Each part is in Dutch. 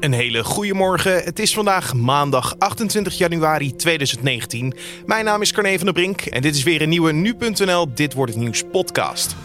Een hele goede morgen. Het is vandaag maandag 28 januari 2019. Mijn naam is Carne van der Brink en dit is weer een nieuwe nu.nl Dit wordt het nieuws podcast.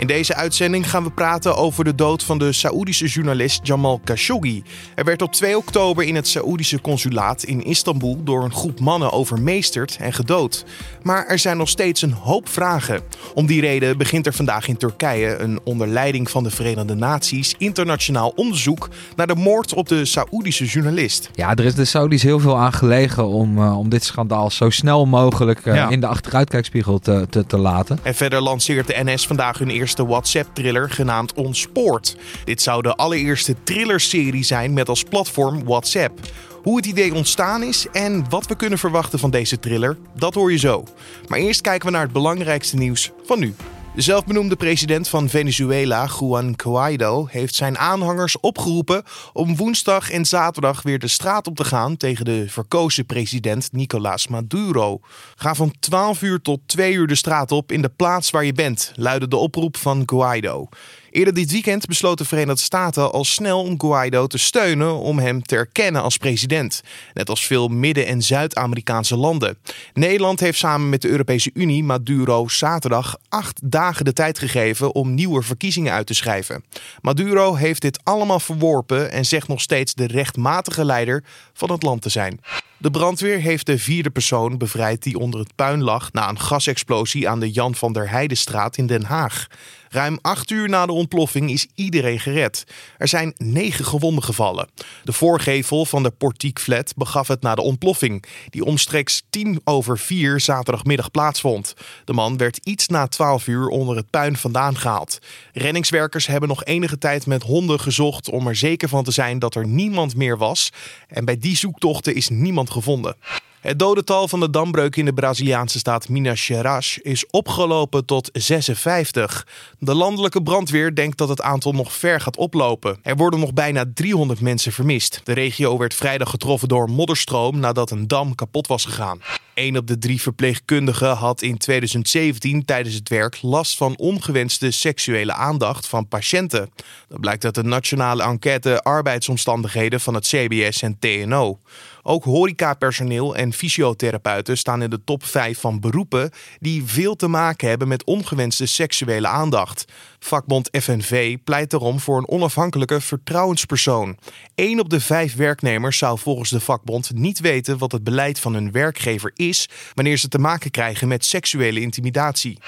In deze uitzending gaan we praten over de dood van de Saoedische journalist Jamal Khashoggi. Er werd op 2 oktober in het Saoedische consulaat in Istanbul door een groep mannen overmeesterd en gedood. Maar er zijn nog steeds een hoop vragen. Om die reden begint er vandaag in Turkije een onder leiding van de Verenigde Naties internationaal onderzoek naar de moord op de Saoedische journalist. Ja, er is de Saudis heel veel aan gelegen om, uh, om dit schandaal zo snel mogelijk uh, ja. in de achteruitkijkspiegel te, te, te laten. En verder lanceert de NS vandaag hun eerste eerste WhatsApp-thriller genaamd Ontspoord. Dit zou de allereerste thrillerserie zijn met als platform WhatsApp. Hoe het idee ontstaan is en wat we kunnen verwachten van deze thriller, dat hoor je zo. Maar eerst kijken we naar het belangrijkste nieuws van nu. De zelfbenoemde president van Venezuela, Juan Guaido, heeft zijn aanhangers opgeroepen om woensdag en zaterdag weer de straat op te gaan tegen de verkozen president Nicolás Maduro. Ga van 12 uur tot 2 uur de straat op in de plaats waar je bent, luidde de oproep van Guaido. Eerder dit weekend besloot de Verenigde Staten al snel om Guaido te steunen om hem te erkennen als president. Net als veel Midden- en Zuid-Amerikaanse landen. Nederland heeft samen met de Europese Unie Maduro zaterdag acht dagen de tijd gegeven om nieuwe verkiezingen uit te schrijven. Maduro heeft dit allemaal verworpen en zegt nog steeds de rechtmatige leider van het land te zijn. De brandweer heeft de vierde persoon bevrijd die onder het puin lag na een gasexplosie aan de Jan van der Heidenstraat in Den Haag. Ruim acht uur na de ontploffing is iedereen gered. Er zijn negen gewonden gevallen. De voorgevel van de Portiekflat begaf het na de ontploffing, die omstreeks tien over vier zaterdagmiddag plaatsvond. De man werd iets na twaalf uur onder het puin vandaan gehaald. Reddingswerkers hebben nog enige tijd met honden gezocht om er zeker van te zijn dat er niemand meer was. En bij die zoektochten is niemand gevonden. Het dodental van de dambreuk in de Braziliaanse staat Minas Gerais is opgelopen tot 56. De landelijke brandweer denkt dat het aantal nog ver gaat oplopen. Er worden nog bijna 300 mensen vermist. De regio werd vrijdag getroffen door modderstroom nadat een dam kapot was gegaan. Een op de drie verpleegkundigen had in 2017 tijdens het werk last van ongewenste seksuele aandacht van patiënten. Dat blijkt uit de nationale enquête arbeidsomstandigheden van het CBS en TNO. Ook horecapersoneel en fysiotherapeuten staan in de top 5 van beroepen die veel te maken hebben met ongewenste seksuele aandacht. Vakbond FNV pleit daarom voor een onafhankelijke vertrouwenspersoon. Eén op de vijf werknemers zou volgens de vakbond niet weten wat het beleid van hun werkgever is wanneer ze te maken krijgen met seksuele intimidatie.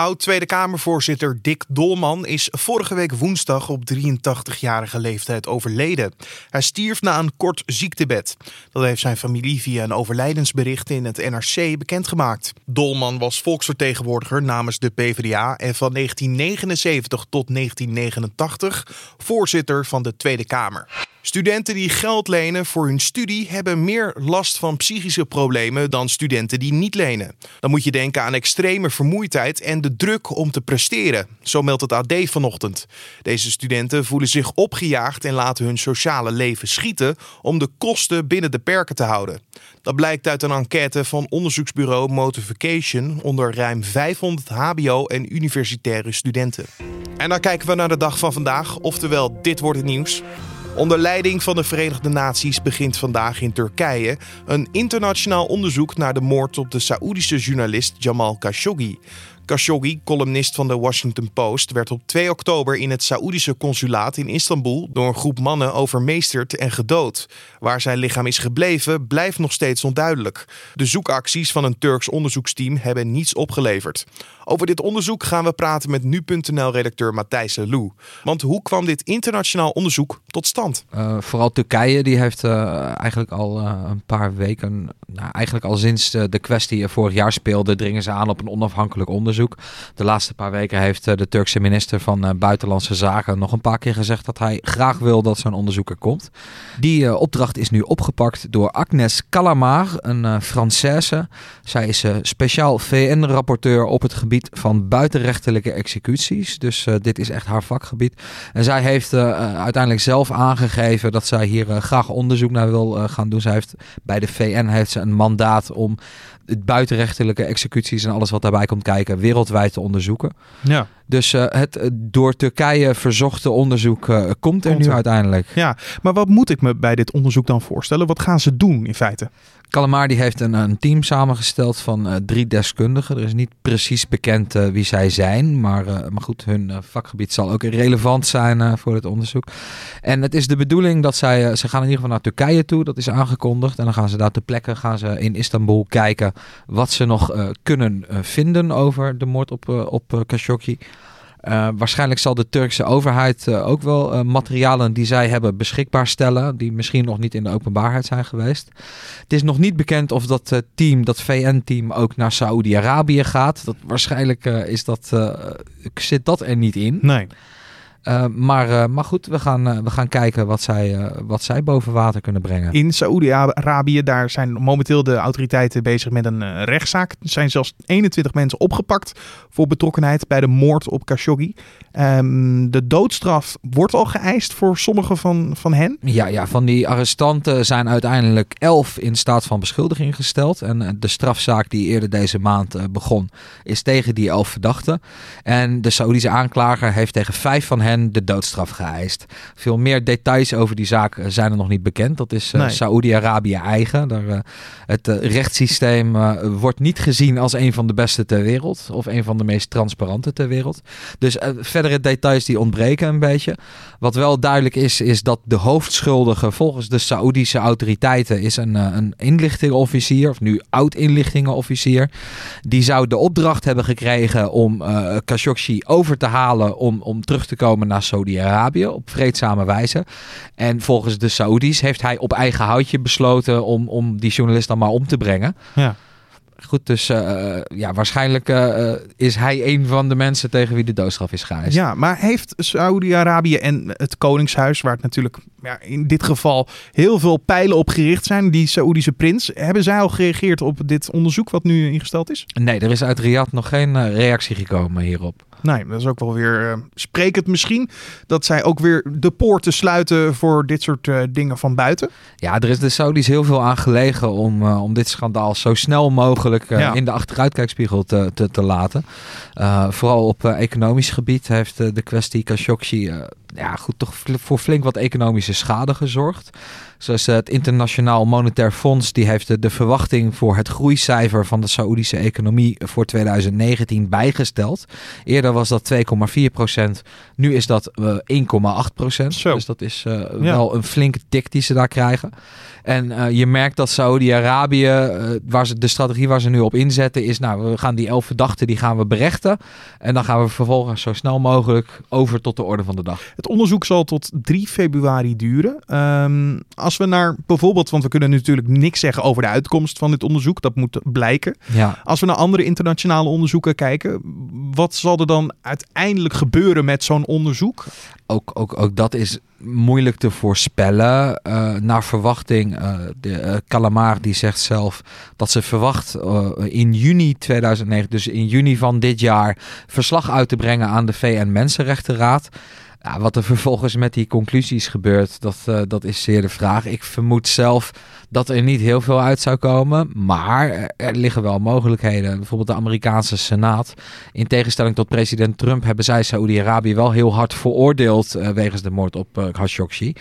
Oud-Tweede Kamervoorzitter Dick Dolman is vorige week woensdag op 83-jarige leeftijd overleden. Hij na een kort ziektebed. Dat heeft zijn familie via een overlijdensbericht in het NRC bekendgemaakt. Dolman was volksvertegenwoordiger namens de PvdA en van 1979 tot 1989 voorzitter van de Tweede Kamer. Studenten die geld lenen voor hun studie hebben meer last van psychische problemen dan studenten die niet lenen. Dan moet je denken aan extreme vermoeidheid en de druk om te presteren. Zo meldt het AD vanochtend. Deze studenten voelen zich opgejaagd en laten hun sociale leven schieten om de kosten binnen de perken te houden. Dat blijkt uit een enquête van onderzoeksbureau Motivacation onder ruim 500 HBO- en universitaire studenten. En dan kijken we naar de dag van vandaag, oftewel dit wordt het nieuws. Onder leiding van de Verenigde Naties begint vandaag in Turkije een internationaal onderzoek naar de moord op de Saoedische journalist Jamal Khashoggi. Khashoggi, columnist van de Washington Post, werd op 2 oktober in het Saoedische consulaat in Istanbul door een groep mannen overmeesterd en gedood. Waar zijn lichaam is gebleven, blijft nog steeds onduidelijk. De zoekacties van een Turks onderzoeksteam hebben niets opgeleverd. Over dit onderzoek gaan we praten met nu.nl-redacteur Matthijs Lou. Want hoe kwam dit internationaal onderzoek tot stand? Uh, vooral Turkije, die heeft uh, eigenlijk al uh, een paar weken, nou, eigenlijk al sinds de kwestie vorig jaar speelde, dringen ze aan op een onafhankelijk onderzoek. De laatste paar weken heeft de Turkse minister van Buitenlandse Zaken nog een paar keer gezegd dat hij graag wil dat zo'n onderzoek er komt. Die opdracht is nu opgepakt door Agnes Calamar, een Française. Zij is speciaal VN-rapporteur op het gebied van buitenrechtelijke executies. Dus dit is echt haar vakgebied. En zij heeft uiteindelijk zelf aangegeven dat zij hier graag onderzoek naar wil gaan doen. Zij heeft bij de VN heeft ze een mandaat om het buitenrechtelijke executies en alles wat daarbij komt kijken wereldwijd te onderzoeken. Ja. Dus het door Turkije verzochte onderzoek komt er Komt nu er. uiteindelijk. Ja, maar wat moet ik me bij dit onderzoek dan voorstellen? Wat gaan ze doen in feite? Calamar die heeft een, een team samengesteld van eh, drie deskundigen. Er is niet precies bekend eh, wie zij zijn, maar, eh, maar goed, hun vakgebied zal ook relevant zijn voor het onderzoek. En het is de bedoeling dat zij, ze gaan in ieder geval naar Turkije toe, dat is aangekondigd. En dan gaan ze daar ter plekke, gaan ze in Istanbul kijken wat ze nog kunnen vinden over de moord op, op Khashoggi. Eh, waarschijnlijk zal de Turkse overheid eh, ook wel eh, materialen die zij hebben beschikbaar stellen, die misschien nog niet in de openbaarheid zijn geweest. Het is nog niet bekend of dat team, dat VN-team, ook naar Saoedi-Arabië gaat. Dat, waarschijnlijk is dat, zit dat er niet in. Nee. Eh, maar, eh, maar goed, we gaan, eh, we gaan kijken wat zij, wat zij boven water kunnen brengen. In Saoedi-Arabië, daar zijn momenteel de autoriteiten bezig met een rechtszaak. Er zijn zelfs 21 mensen opgepakt voor betrokkenheid bij de moord op Khashoggi. Ehm, de doodstraf wordt al geëist voor sommige van, van hen. Ja, ja, van die arrestanten zijn uiteindelijk elf in staat van beschuldiging gesteld. En de strafzaak die eerder deze maand begon, is tegen die elf verdachten. En de Saoedische aanklager heeft tegen vijf van hen de doodstraf geëist. Veel meer details over die zaak eh, zijn er nog niet bekend. Dat is uh, Nee. Saoedi-Arabië eigen. Daar, uh, het rechtssysteem wordt niet gezien als een van de beste ter wereld. Of een van de meest transparante ter wereld. Dus verdere details die ontbreken een beetje. Wat wel duidelijk is, is dat de hoofdschuldige volgens de Saoedische autoriteiten is een, een inlichtingenofficier, of nu oud-inlichtingenofficier. Die zou de opdracht hebben gekregen om uh, Khashoggi over te halen om, om terug te komen naar Saudi-Arabië op vreedzame wijze. En volgens de Saoedi's heeft hij op eigen houtje besloten om, om die journalist dan maar om te brengen. Ja. Goed, dus uh, ja, waarschijnlijk uh, is hij een van de mensen tegen wie de doodstraf is geëist. Ja, maar heeft Saudi-Arabië en het Koningshuis, waar het natuurlijk ja, in dit geval heel veel pijlen op gericht zijn, die Saoedische prins, hebben zij al gereageerd op dit onderzoek wat nu ingesteld is? Nee, er is uit Riyadh nog geen reactie gekomen hierop. Nee, dat is ook wel weer uh, sprekend misschien. Dat zij ook weer de poorten sluiten voor dit soort uh, dingen van buiten. Ja, er is de Saudis heel veel aan gelegen om, uh, om dit schandaal zo snel mogelijk ja. in de achteruitkijkspiegel te, te, te laten. Uh, vooral op economisch gebied heeft de kwestie Khashoggi ja, goed, toch voor flink wat economische schade gezorgd. Zoals het Internationaal Monetair Fonds, die heeft de verwachting voor het groeicijfer van de Saoedische economie voor 2019 bijgesteld. Eerder was dat 2,4 procent, nu is dat uh, 1,8 procent. Dus dat is uh, ja. wel een flinke tik die ze daar krijgen. En uh, je merkt dat Saudi-Arabië, uh, waar ze de strategie waar ze nu op inzetten, is nou, we gaan die elf verdachten, die gaan we berechten. En dan gaan we vervolgens zo snel mogelijk over tot de orde van de dag. Het onderzoek zal tot 3 februari duren. Um, als we naar bijvoorbeeld, want we kunnen natuurlijk niks zeggen over de uitkomst van dit onderzoek, dat moet blijken. Ja. Als we naar andere internationale onderzoeken kijken, wat zal er dan uiteindelijk gebeuren met zo'n onderzoek? Ook, ook, ook dat is moeilijk te voorspellen. Uh, naar verwachting, uh, de uh, Calamar die zegt zelf dat ze verwacht in juni 2009, dus in juni van dit jaar, verslag uit te brengen aan de VN Mensenrechtenraad. Ja, wat er vervolgens met die conclusies gebeurt, dat, uh, dat is zeer de vraag. Ik vermoed zelf dat er niet heel veel uit zou komen. Maar er liggen wel mogelijkheden. Bijvoorbeeld de Amerikaanse Senaat. In tegenstelling tot president Trump hebben zij Saoedi-Arabië wel heel hard veroordeeld uh, wegens de moord op uh, Khashoggi.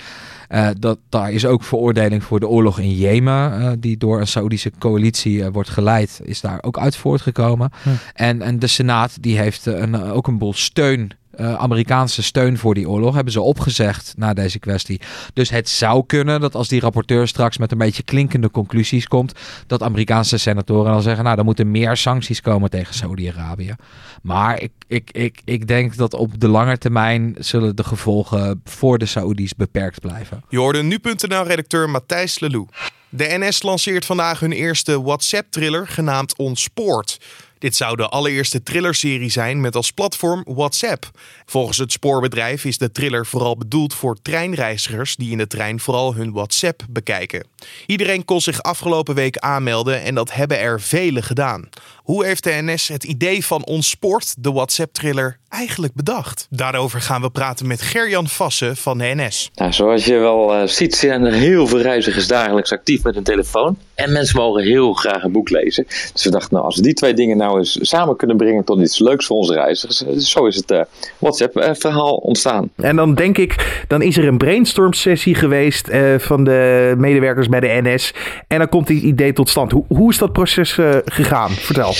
Dat, daar is ook veroordeling voor de oorlog in Jemen, die door een Saoedische coalitie wordt geleid, is daar ook uit voortgekomen. Hm. En, en de Senaat die heeft een, ook een boel steun uh, Amerikaanse steun voor die oorlog hebben ze opgezegd na deze kwestie. Dus het zou kunnen dat als die rapporteur straks met een beetje klinkende conclusies komt, dat Amerikaanse senatoren dan zeggen, nou dan moeten meer sancties komen tegen Saudi-Arabië. Maar ik, ik, ik, ik denk dat op de lange termijn zullen de gevolgen voor de Saoedi's beperkt blijven. Je hoorde nu.nl-redacteur Matthijs Lelou. De NS lanceert vandaag hun eerste WhatsApp-thriller genaamd Ontspoord. Dit zou de allereerste thrillerserie zijn met als platform WhatsApp. Volgens het spoorbedrijf is de thriller vooral bedoeld voor treinreizigers die in de trein vooral hun WhatsApp bekijken. Iedereen kon zich afgelopen week aanmelden en dat hebben er velen gedaan. Hoe heeft de NS het idee van Onsport, de WhatsApp-thriller, eigenlijk bedacht? Daarover gaan we praten met Gerjan Vassen van de NS. Nou, zoals je wel uh, ziet zijn er heel veel reizigers dagelijks actief met een telefoon. En mensen mogen heel graag een boek lezen. Dus we dachten, nou, als we die twee dingen nou eens samen kunnen brengen tot iets leuks voor onze reizigers. Dus zo is het uh, WhatsApp-verhaal ontstaan. En dan denk ik, dan is er een brainstorm sessie geweest uh, van de medewerkers bij de NS. En dan komt die idee tot stand. Hoe, hoe is dat proces uh, gegaan? Vertel.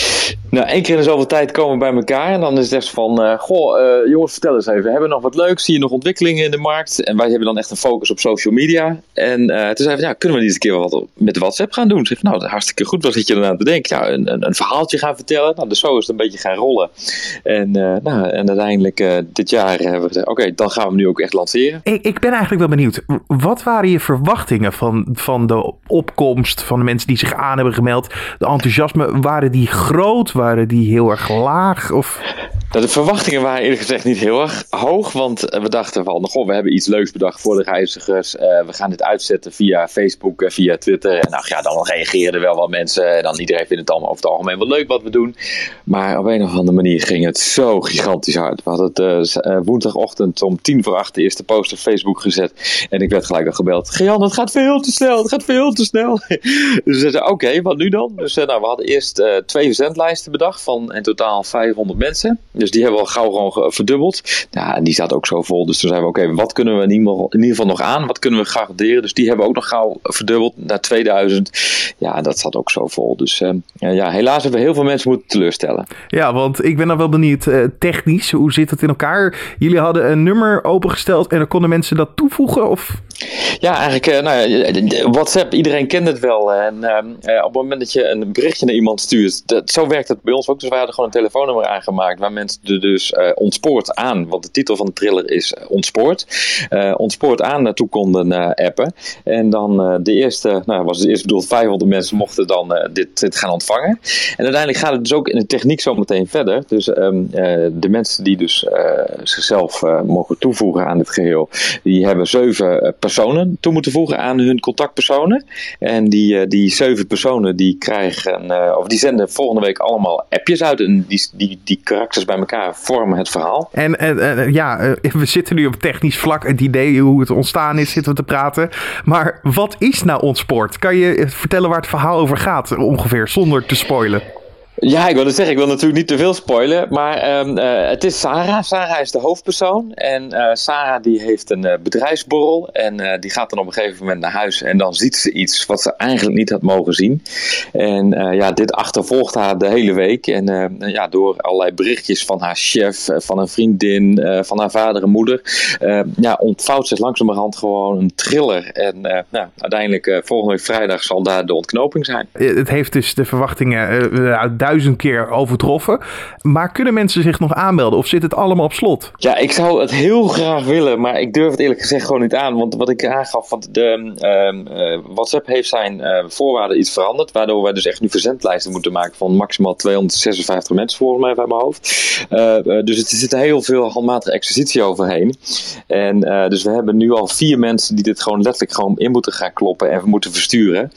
Nou, één keer in zoveel tijd komen we bij elkaar. En dan is het echt van, goh, jongens, vertel eens even. Hebben we nog wat leuks? Zie je nog ontwikkelingen in de markt? En wij hebben dan echt een focus op social media. En toen zeiden we, ja, kunnen we niet een keer wat met WhatsApp gaan doen? Zeg, nou, hartstikke goed. Wat zit je eraan te denken? Ja, een, een, een, verhaaltje gaan vertellen. Nou, dus zo is het een beetje gaan rollen. En, uh, nou, en uiteindelijk uh, dit jaar hebben we gezegd, oké, dan gaan we nu ook echt lanceren. Ik, ik, ben eigenlijk wel benieuwd. Wat waren je verwachtingen van, van de opkomst van de mensen die zich aan hebben gemeld? De enthousiasme, waren die groot? Waren die heel erg laag? Of... Nou, de verwachtingen waren eerlijk gezegd niet heel erg hoog. Want we dachten van, goh, we hebben iets leuks bedacht voor de reizigers. Uh, we gaan dit uitzetten via Facebook, uh, via Twitter. En ja, dan reageerden wel wat mensen. En dan iedereen vindt het allemaal over het algemeen wel leuk wat we doen. Maar op een of andere manier ging het zo gigantisch hard. We hadden het uh, woensdagochtend om tien voor acht de eerste post op Facebook gezet. En ik werd gelijk al gebeld. Gejan, het gaat veel te snel. Het gaat veel te snel. dus ze zeiden, oké, wat nu dan? Dus nou, we hadden eerst twee verzendlijsten bedacht van in totaal 500 mensen. Dus die hebben we al gauw gewoon verdubbeld. Ja, en die staat ook zo vol. Dus toen zeiden we, oké, wat kunnen we in ieder, geval, nog aan? Wat kunnen we garanderen? Dus die hebben we ook nog gauw verdubbeld naar 2000. Ja, dat zat ook zo vol. Dus uh, ja, helaas hebben we heel veel mensen moeten teleurstellen. Ja, want ik ben dan wel benieuwd, uh, technisch, hoe zit het in elkaar? Jullie hadden een nummer opengesteld en dan konden mensen dat toevoegen? Of... Ja, eigenlijk, uh, nou, WhatsApp, iedereen kent het wel. En uh, op het moment dat je een berichtje naar iemand stuurt, dat, zo werkt het bij ons ook. Dus wij hadden gewoon een telefoonnummer aangemaakt waar mensen er dus uh, ontspoord aan, want de titel van de thriller is ontspoord, ontspoord aan naartoe konden appen. En dan de eerste, nou was het eerst bedoeld, 500 mensen mochten dan dit, dit, gaan ontvangen. En uiteindelijk gaat het dus ook in de techniek zo meteen verder. Dus um, de mensen die dus zichzelf mogen toevoegen aan dit geheel, die hebben zeven personen toe moeten voegen aan hun contactpersonen. En die, die zeven personen die krijgen, of die zenden volgende week allemaal appjes uit. En die, die, die karakters bij elkaar vormen het verhaal. En, en, ja, we zitten nu op technisch vlak. Het idee hoe het ontstaan is, zitten we te praten. Maar wat is nou ontsport? Kan je vertellen waar het verhaal over gaat, ongeveer, zonder te spoilen? Ja, ik wilde zeggen, ik wil natuurlijk niet te veel spoilen, maar um, uh, het is Sarah. Sarah is de hoofdpersoon en uh, Sarah die heeft een uh, bedrijfsborrel en die gaat dan op een gegeven moment naar huis en dan ziet ze iets wat ze eigenlijk niet had mogen zien. En ja, dit achtervolgt haar de hele week en ja, door allerlei berichtjes van haar chef, van een vriendin, van haar vader en moeder, ja, ontvouwt zich langzamerhand gewoon een thriller. En nou, uiteindelijk volgende week vrijdag zal daar de ontknoping zijn. Het heeft dus de verwachtingen uit duizend keer overtroffen. Maar kunnen mensen zich nog aanmelden of zit het allemaal op slot? Ja, ik zou het heel graag willen, maar ik durf het eerlijk gezegd gewoon niet aan. Want wat ik aangaf, want de, uh, WhatsApp heeft zijn uh, voorwaarden iets veranderd. Waardoor wij dus echt nu verzendlijsten moeten maken van maximaal 256 mensen volgens mij bij mijn hoofd. Uh, dus er zit heel veel handmatige exercitie overheen. En dus we hebben nu al vier mensen die dit gewoon letterlijk gewoon in moeten gaan kloppen en moeten versturen.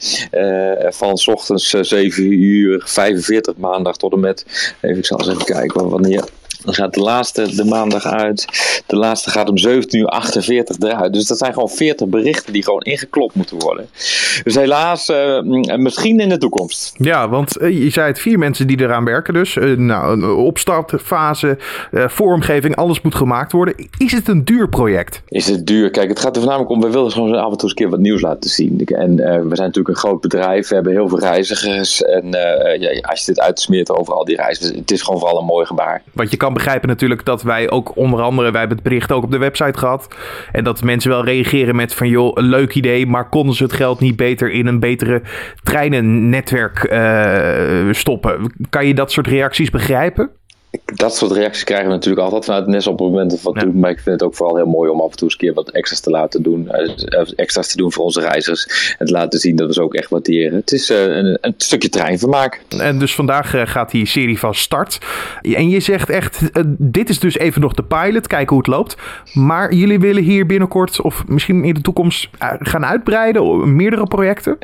van s ochtends 7 uur 45 maandag tot en met, even, ik zal eens even kijken wanneer. Dan gaat de laatste de maandag uit. De laatste gaat om 17 uur 48 eruit. Dus dat zijn gewoon 40 berichten die gewoon ingeklopt moeten worden. Dus helaas, uh, misschien in de toekomst. Ja, want uh, je zei het, vier mensen die eraan werken dus. Uh, nou, een opstartfase, vormgeving, alles moet gemaakt worden. Is het een duur project? Is het duur? Kijk, het gaat er voornamelijk om, we willen gewoon af en toe eens een keer wat nieuws laten zien. En we zijn natuurlijk een groot bedrijf, we hebben heel veel reizigers. En ja, als je dit uitsmeert over al die reizen, het is gewoon vooral een mooi gebaar. Want je kan begrijpen natuurlijk dat wij ook onder andere, wij hebben het bericht ook op de website gehad. En dat mensen wel reageren met van joh, een leuk idee, maar konden ze het geld niet beter in een betere treinennetwerk uh, stoppen? Kan je dat soort reacties begrijpen? Dat soort reacties krijgen we natuurlijk altijd vanuit NES op het moment van ja. Maar ik vind het ook vooral heel mooi om af en toe eens een keer wat extra's te laten doen. Uh, extra's te doen voor onze reizigers. En te laten zien dat we ze ook echt waarderen. Het is uh, een, een, stukje treinvermaak. En dus vandaag uh, gaat die serie van start. En je zegt echt, dit is dus even nog de pilot. Kijken hoe het loopt. Maar jullie willen hier binnenkort of misschien in de toekomst gaan uitbreiden? Meerdere projecten?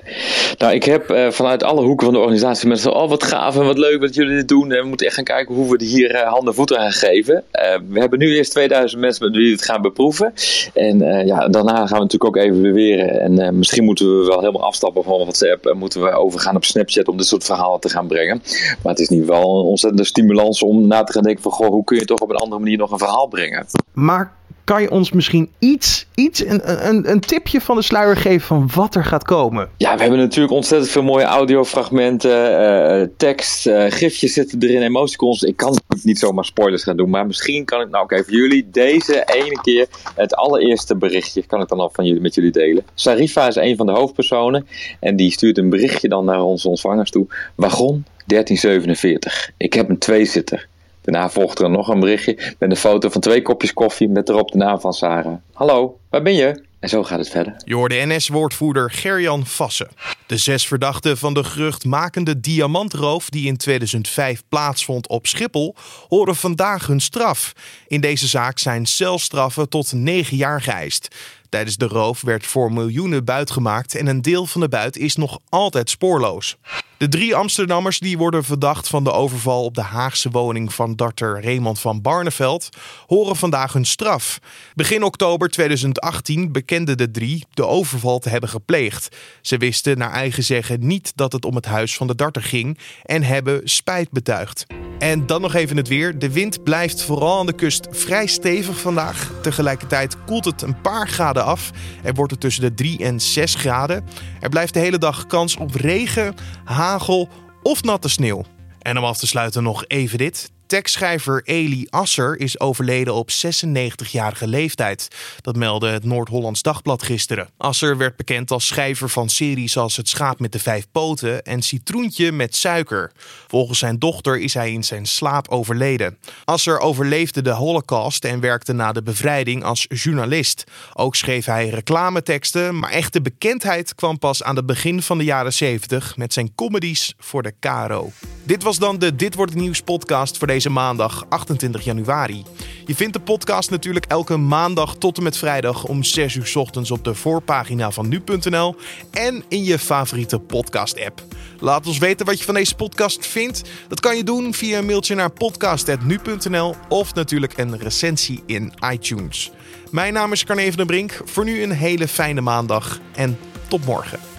Nou, ik heb vanuit alle hoeken van de organisatie mensen oh wat gaaf en wat leuk dat jullie dit doen. En we moeten echt gaan kijken hoe we hier hier uh, handen voeten aan gegeven. we hebben nu eerst 2000 mensen met wie we het gaan beproeven. En ja, daarna gaan we natuurlijk ook evalueren. En misschien moeten we wel helemaal afstappen van WhatsApp. En moeten we overgaan op Snapchat om dit soort verhalen te gaan brengen. Maar het is niet wel een ontzettende stimulans om na te gaan denken van... Goh, hoe kun je toch op een andere manier nog een verhaal brengen? Maar kan je ons misschien iets, iets een, een, een tipje van de sluier geven van wat er gaat komen? Ja, we hebben natuurlijk ontzettend veel mooie audiofragmenten, uh, tekst, uh, gifjes zitten erin, emoticons. Ik kan niet zomaar spoilers gaan doen, maar misschien kan ik nou ook even jullie deze ene keer, het allereerste berichtje, kan ik dan al van jullie, met jullie delen. Sarifa is een van de hoofdpersonen en die stuurt een berichtje dan naar onze ontvangers toe. Wagon 1347. Ik heb een tweezitter. Daarna volgt er nog een berichtje met een foto van twee kopjes koffie met erop de naam van Sarah. Hallo, waar ben je? En zo gaat het verder. Je hoorde NS-woordvoerder Gerjan Vassen. De zes verdachten van de geruchtmakende diamantroof die in 2005 plaatsvond op Schiphol horen vandaag hun straf. In deze zaak zijn celstraffen tot negen jaar geëist. Tijdens de roof werd voor miljoenen buit gemaakt en een deel van de buit is nog altijd spoorloos. De drie Amsterdammers die worden verdacht van de overval op de Haagse woning van darter Raymond van Barneveld horen vandaag hun straf. Begin oktober 2018 bekenden de drie de overval te hebben gepleegd. Ze wisten naar eigen zeggen niet dat het om het huis van de darter ging en hebben spijt betuigd. En dan nog even het weer. De wind blijft vooral aan de kust vrij stevig vandaag. Tegelijkertijd koelt het een paar graden af en wordt het tussen de 3 en 6 graden. Er blijft de hele dag kans op regen, hagel of natte sneeuw. En om af te sluiten nog even dit. Tekstschrijver Eli Asser is overleden op 96-jarige leeftijd. Dat meldde het Noord-Hollands Dagblad gisteren. Asser werd bekend als schrijver van series als Het schaap met de vijf poten en Citroentje met suiker. Volgens zijn dochter is hij in zijn slaap overleden. Asser overleefde de Holocaust en werkte na de bevrijding als journalist. Ook schreef hij reclameteksten, maar echte bekendheid kwam pas aan het begin van de jaren 70 met zijn comedies voor de Caro. Dit was dan de Dit wordt nieuws podcast voor deze maandag 28 januari. Je vindt de podcast natuurlijk elke maandag tot en met vrijdag om 6 uur ochtends op de voorpagina van nu.nl en in je favoriete podcast-app. Laat ons weten wat je van deze podcast vindt. Dat kan je doen via een mailtje naar podcast.nu.nl of natuurlijk een recensie in iTunes. Mijn naam is Carne van den Brink. Voor nu een hele fijne maandag en tot morgen.